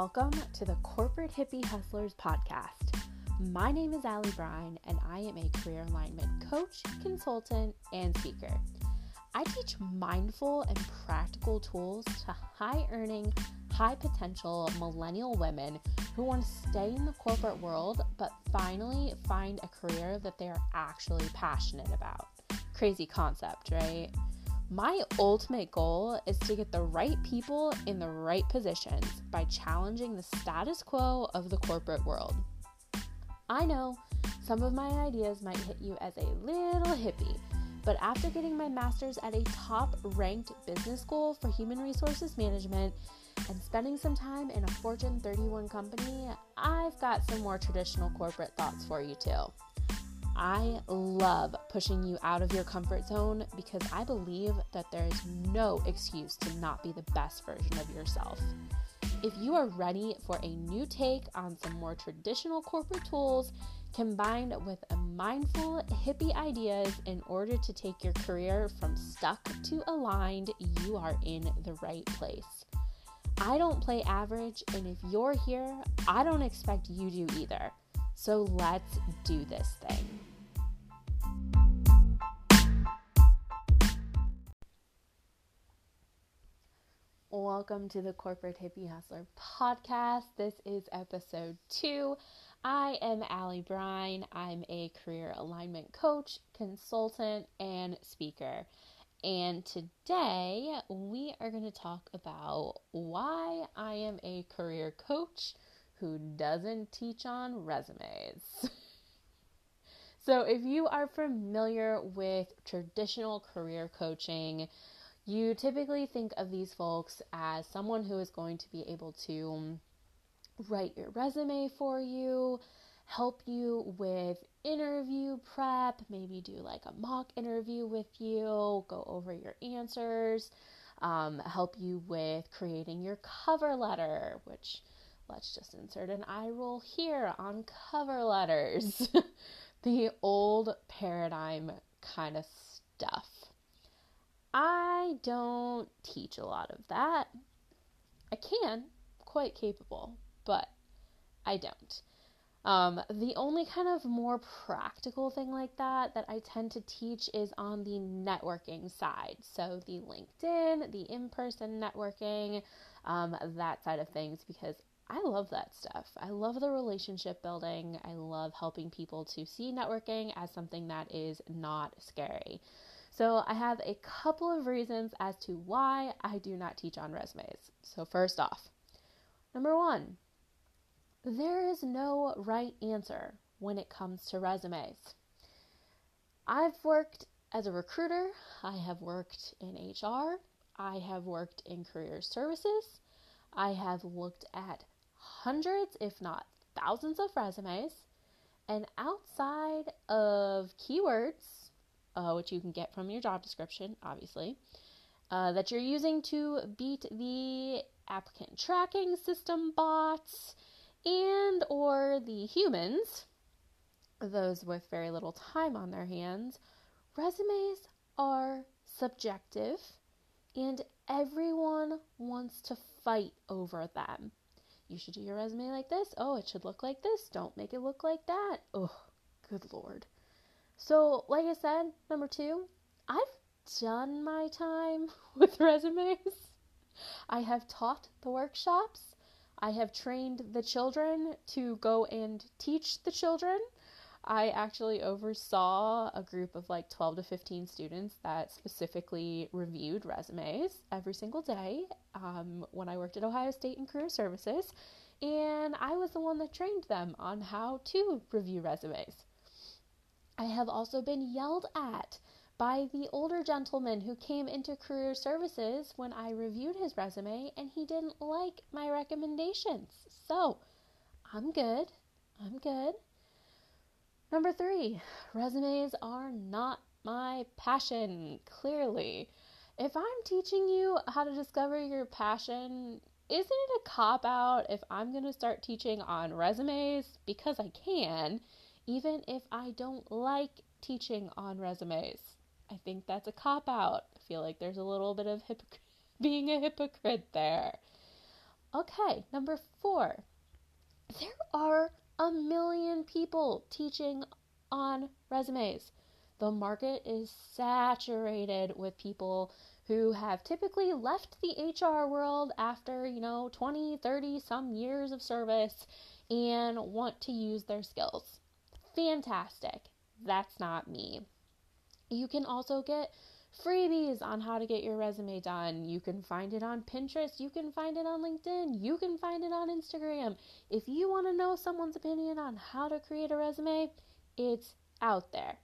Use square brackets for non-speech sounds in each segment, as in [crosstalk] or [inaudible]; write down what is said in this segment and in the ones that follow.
Welcome to the Corporate Hippie Hustlers podcast. My name is Aly Brine, and I am a career alignment coach, consultant, and speaker. I teach mindful and practical tools to high earning, high potential millennial women who want to stay in the corporate world but finally find a career that they are actually passionate about. Crazy concept, right? My ultimate goal is to get the right people in the right positions by challenging the status quo of the corporate world. I know some of my ideas might hit you as a little hippie, but after getting my master's at a top ranked business school for human resources management and spending some time in a Fortune 31 company, I've got some more traditional corporate thoughts for you too. I love pushing you out of your comfort zone because I believe that there is no excuse to not be the best version of yourself. If you are ready for a new take on some more traditional corporate tools combined with mindful hippie ideas in order to take your career from stuck to aligned, you are in the right place. I don't play average, and if you're here, I don't expect you to either. So let's do this thing. Welcome to the Corporate Hippie Hustler podcast. This is episode two. I am Aly Brine. I'm a career alignment coach, consultant, and speaker. And today we are going to talk about why I am a career coach who doesn't teach on resumes. [laughs] so, if you are familiar with traditional career coaching, you typically think of these folks as someone who is going to be able to write your resume for you, help you with interview prep, maybe do like a mock interview with you, go over your answers, um, help you with creating your cover letter, which let's just insert an eye roll here on cover letters. [laughs] the old paradigm kind of stuff. I don't teach a lot of that. I can, quite capable, but I don't. Um, the only kind of more practical thing like that that I tend to teach is on the networking side. So, the LinkedIn, the in person networking, um, that side of things, because I love that stuff. I love the relationship building. I love helping people to see networking as something that is not scary. So, I have a couple of reasons as to why I do not teach on resumes. So, first off, number one, there is no right answer when it comes to resumes. I've worked as a recruiter, I have worked in HR, I have worked in career services, I have looked at hundreds, if not thousands, of resumes, and outside of keywords, uh, which you can get from your job description, obviously, uh, that you're using to beat the applicant tracking system bots and or the humans, those with very little time on their hands, resumes are subjective and everyone wants to fight over them. You should do your resume like this. Oh, it should look like this. Don't make it look like that. Oh, good lord. So, like I said, number two, I've done my time [laughs] with resumes. I have taught the workshops. I have trained the children to go and teach the children. I actually oversaw a group of like 12 to 15 students that specifically reviewed resumes every single day um, when I worked at Ohio State in Career Services. And I was the one that trained them on how to review resumes. I have also been yelled at by the older gentleman who came into career services when I reviewed his resume and he didn't like my recommendations. So, I'm good. I'm good. Number three, resumes are not my passion, clearly. If I'm teaching you how to discover your passion, isn't it a cop out if I'm going to start teaching on resumes because I can, even if I don't like teaching on resumes? I think that's a cop out. I feel like there's a little bit of hypoc- [laughs] being a hypocrite there. Okay, number four. There are a million people teaching on resumes. The market is saturated with people who have typically left the HR world after, you know, 20, 30 some years of service and want to use their skills. Fantastic. That's not me. You can also get freebies on how to get your resume done. You can find it on Pinterest, you can find it on LinkedIn, you can find it on Instagram. If you want to know someone's opinion on how to create a resume, it's out there.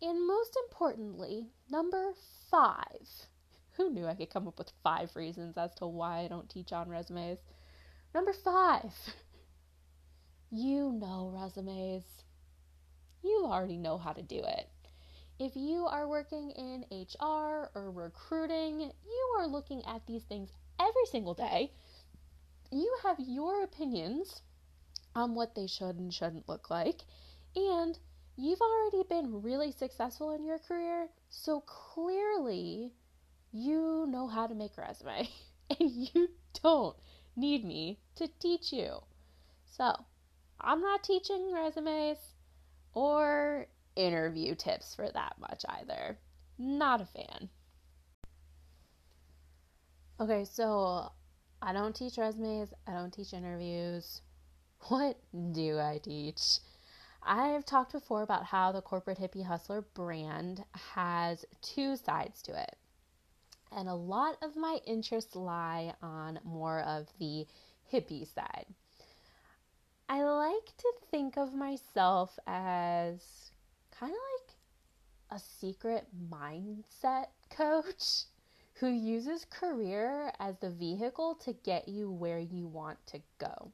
And most importantly, number five. [laughs] Who knew I could come up with five reasons as to why I don't teach on resumes? Number five, [laughs] you know resumes. You already know how to do it. If you are working in HR or recruiting, you are looking at these things every single day. You have your opinions on what they should and shouldn't look like, and you've already been really successful in your career, so clearly you know how to make a resume, [laughs] and you don't need me to teach you. So, I'm not teaching resumes or interview tips for that much either. Not a fan. Okay, so I don't teach resumes, I don't teach interviews. [laughs] What do I teach? I've talked before about how the corporate hippie hustler brand has two sides to it. And a lot of my interests lie on more of the hippie side. I like to think of myself as kind of like a secret mindset coach [laughs] who uses career as the vehicle to get you where you want to go.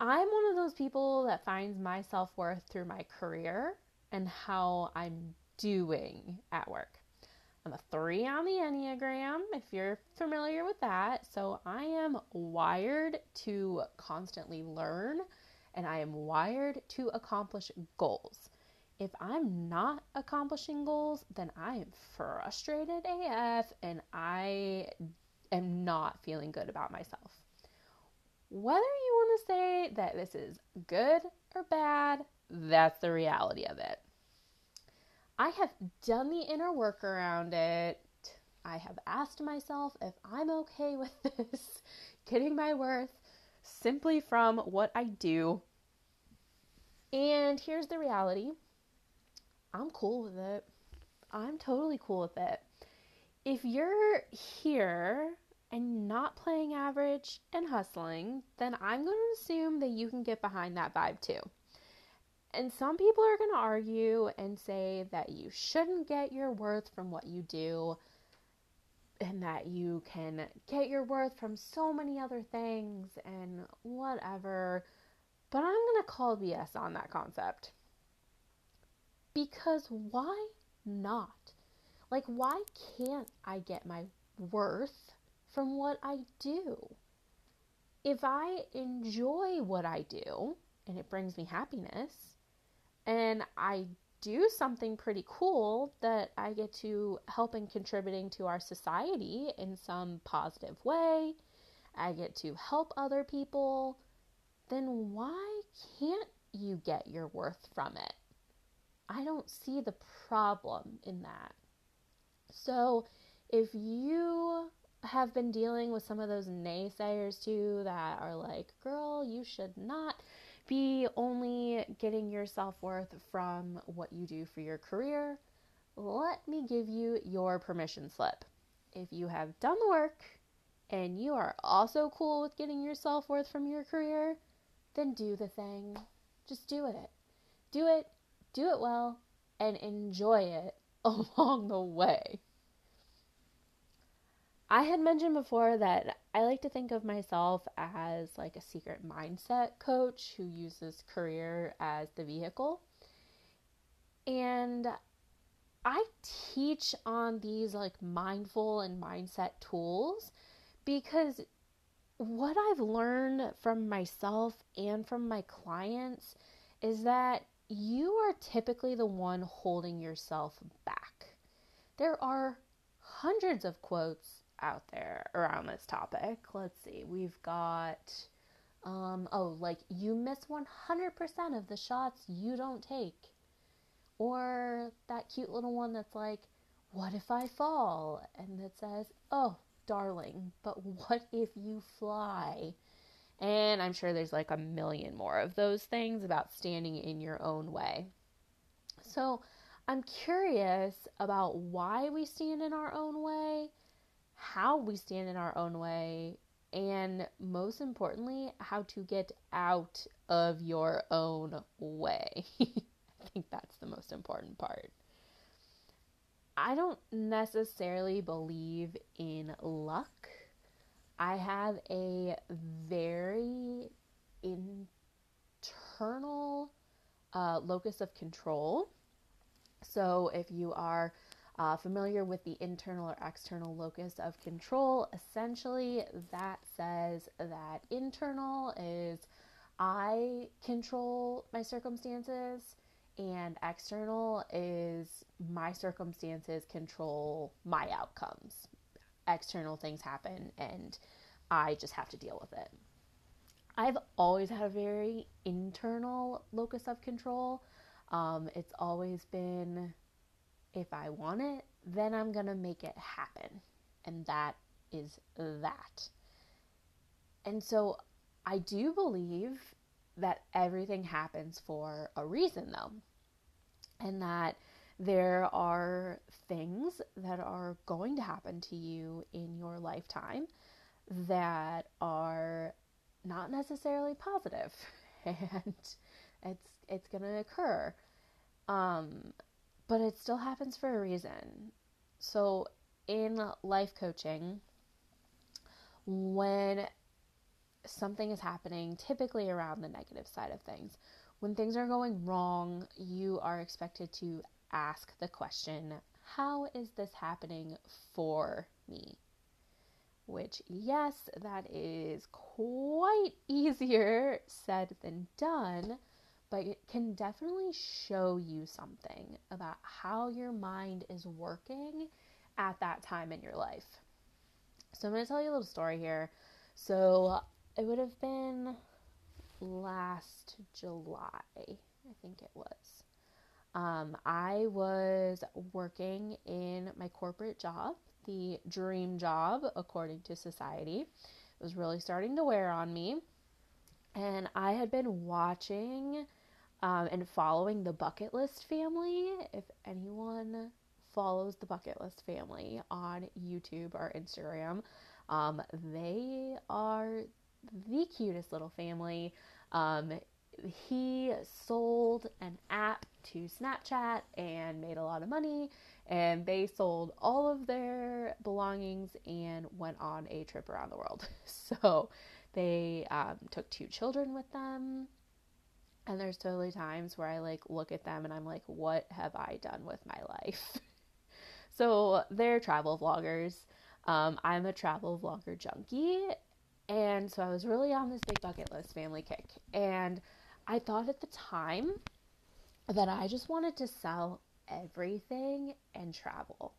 I'm one of those people that finds my self worth through my career and how I'm doing at work. I'm a three on the Enneagram, if you're familiar with that. So I am wired to constantly learn and I am wired to accomplish goals. If I'm not accomplishing goals, then I am frustrated AF and I am not feeling good about myself. Whether you want to say that this is good or bad, that's the reality of it. I have done the inner work around it. I have asked myself if I'm okay with [laughs] this, getting my worth simply from what I do. And here's the reality I'm cool with it. I'm totally cool with it. If you're here and not playing average and hustling, then I'm going to assume that you can get behind that vibe too. And some people are going to argue and say that you shouldn't get your worth from what you do and that you can get your worth from so many other things and whatever. But I'm going to call BS on that concept. Because why not? Like, why can't I get my worth from what I do? If I enjoy what I do and it brings me happiness, and I do something pretty cool that I get to help in contributing to our society in some positive way, I get to help other people, then why can't you get your worth from it? I don't see the problem in that. So, if you have been dealing with some of those naysayers too that are like, girl, you should not be only getting your self worth from what you do for your career, let me give you your permission slip. If you have done the work and you are also cool with getting your self worth from your career, then do the thing. Just do it. Do it, do it well, and enjoy it [laughs] along the way. I had mentioned before that I like to think of myself as like a secret mindset coach who uses career as the vehicle. And I teach on these like mindful and mindset tools because what I've learned from myself and from my clients is that you are typically the one holding yourself back. There are hundreds of quotes out there around this topic. Let's see. We've got um oh, like you miss 100% of the shots you don't take. Or that cute little one that's like, "What if I fall?" and that says, "Oh, darling, but what if you fly?" And I'm sure there's like a million more of those things about standing in your own way. So, I'm curious about why we stand in our own way, how we stand in our own way, and most importantly, how to get out of your own way. [laughs] I think that's the most important part. I don't necessarily believe in luck. I have a very internal uh, locus of control so, if you are uh, familiar with the internal or external locus of control, essentially that says that internal is I control my circumstances, and external is my circumstances control my outcomes. External things happen, and I just have to deal with it. I've always had a very internal locus of control. Um, it's always been if I want it, then I'm going to make it happen. And that is that. And so I do believe that everything happens for a reason, though. And that there are things that are going to happen to you in your lifetime that are not necessarily. [laughs] And it's it's going to occur. Um, but it still happens for a reason. So in life coaching, when something is happening, typically around the negative side of things, when things are going wrong, you are expected to ask the question, How is this happening for me? Which, yes, that is quite [laughs] easier said than done but it can definitely show you something about how your mind is working at that time in your life. So I'm going to tell you a little story here. So it would have been last July, I think it was. Um, I was working in my corporate job, the dream job according to society. It was really starting to wear on me. And I had been watching um, and following the Bucket List family. If anyone follows the Bucket List family on YouTube or Instagram, um, they are the cutest little family. Um, he sold an app to Snapchat and made a lot of money, and they sold all of their belongings and went on a trip around the world. [laughs] So they um, took two children with them and there's totally times where I like look at them and I'm like, what have I done with my life? [laughs] so they're travel vloggers. Um, I'm a travel vlogger junkie. And so I was really on this big bucket list family kick. And I thought at the time that I just wanted to sell everything and travel.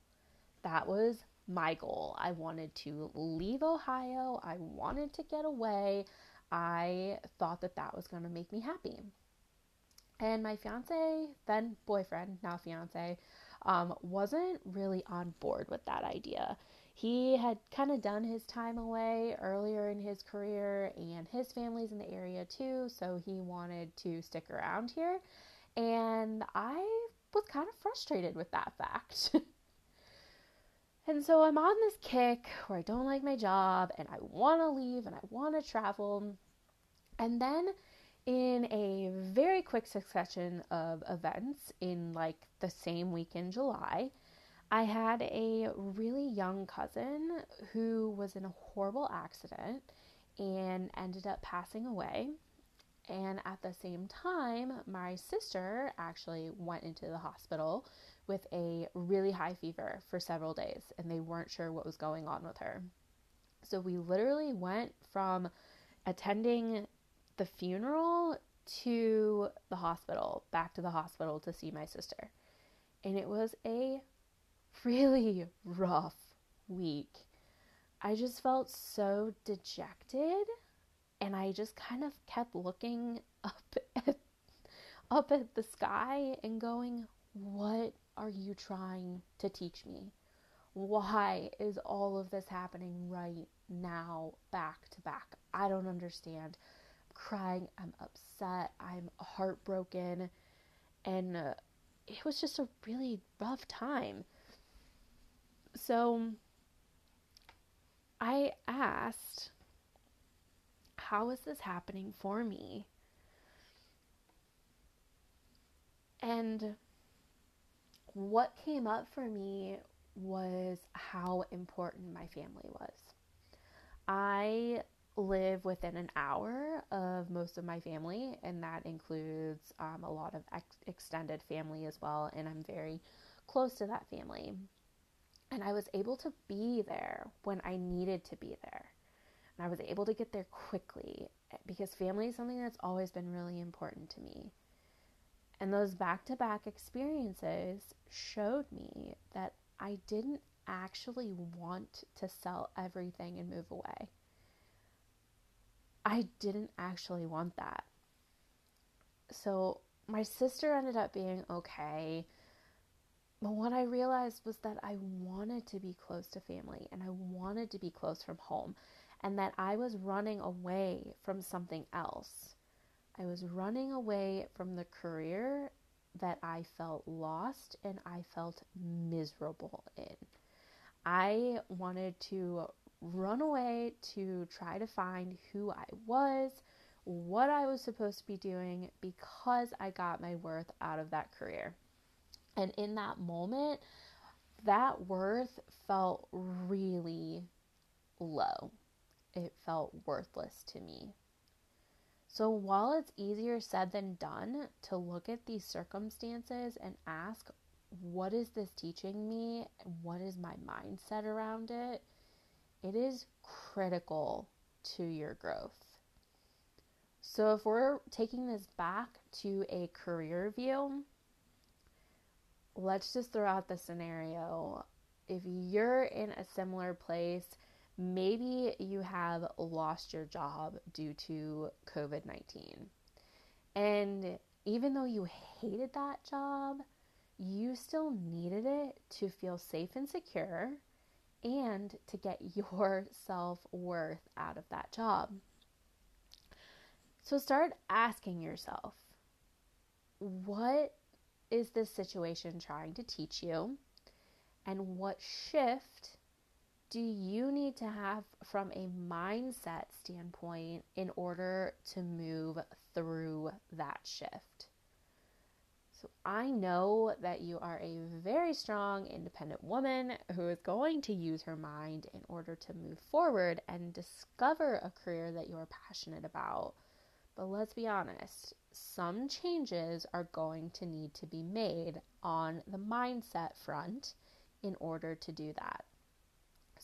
That was my goal. I wanted to leave Ohio. I wanted to get away. I thought that that was going to make me happy. And my fiance, then boyfriend, now fiance, um, wasn't really on board with that idea. He had kind of done his time away earlier in his career, and his family's in the area too, so he wanted to stick around here. And I was kind of frustrated with that fact. [laughs] and so I'm on this kick where I don't like my job and I want to leave and I want to travel. And then in a very quick succession of events in like the same week in July, I had a really young cousin who was in a horrible accident and ended up passing away. And at the same time, my sister actually went into the hospital with a really high fever for several days, and they weren't sure what was going on with her. So we literally went from attending the funeral to the hospital, back to the hospital to see my sister. And it was a really [laughs] rough week. I just felt so dejected and I just kind of kept looking [laughs] up at up at the sky and going, "What are you trying to teach me? Why is all of this happening right now back to back? I don't understand." I'm crying, I'm upset, I'm heartbroken, and uh, it was just a really rough time. So I asked, How is this happening for me? And what came up for me was how important my family was. I live within an hour of most of my family, and that includes um, a lot of ex- extended family as well. And I'm very close to that family. And I was able to be there when I needed to be there. And I was able to get there quickly because family is something that's always been really important to me. And those back to back experiences showed me that I didn't actually want to sell everything and move away. I didn't actually want that. So my sister ended up being okay. But what I realized was that I wanted to be close to family and I wanted to be close from home, and that I was running away from something else. I was running away from the career that I felt lost and I felt miserable in. I wanted to run away to try to find who I was, what I was supposed to be doing, because I got my worth out of that career. And in that moment, that worth felt really low. It felt worthless to me. So while it's easier said than done to look at these circumstances and ask, what is this teaching me? What is my mindset around it? it is critical to your growth. So, if we're taking this back to a career view, let's just throw out the scenario. If you're in a similar place, maybe you have lost your job due to COVID 19. And even though you hated that job, you still needed it to feel safe and secure and to get [laughs] your self worth out of that job. So start asking yourself what is this situation trying to teach you? And what shift do you need to have from a mindset standpoint in order to move through that shift? So I know that you are a very strong, independent woman who is going to use her mind in order to move forward and discover a career that you are passionate about. But let's be honest, some changes are going to need to be made on the mindset front in order to do that.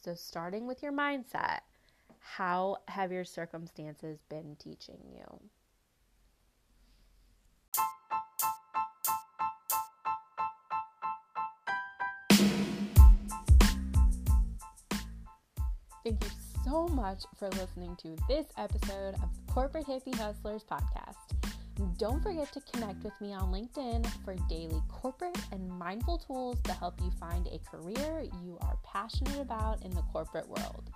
So, starting with your mindset, how have your circumstances been teaching you? Thank you so much for listening to this episode of the Corporate Hippie Hustlers podcast. Don't forget to connect with me on LinkedIn for daily corporate and mindful tools to help you find a career you are passionate about in the corporate world.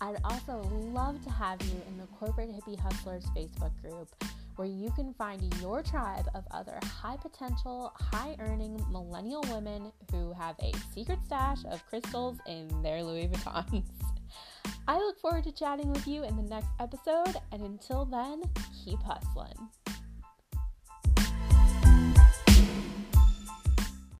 I'd also love to have you in the Corporate Hippie Hustlers Facebook group where you can find your tribe of other high potential, high earning millennial women who have a secret stash of crystals in their Louis Vuittons. I look forward to chatting with you in the next episode, and until then, keep hustling.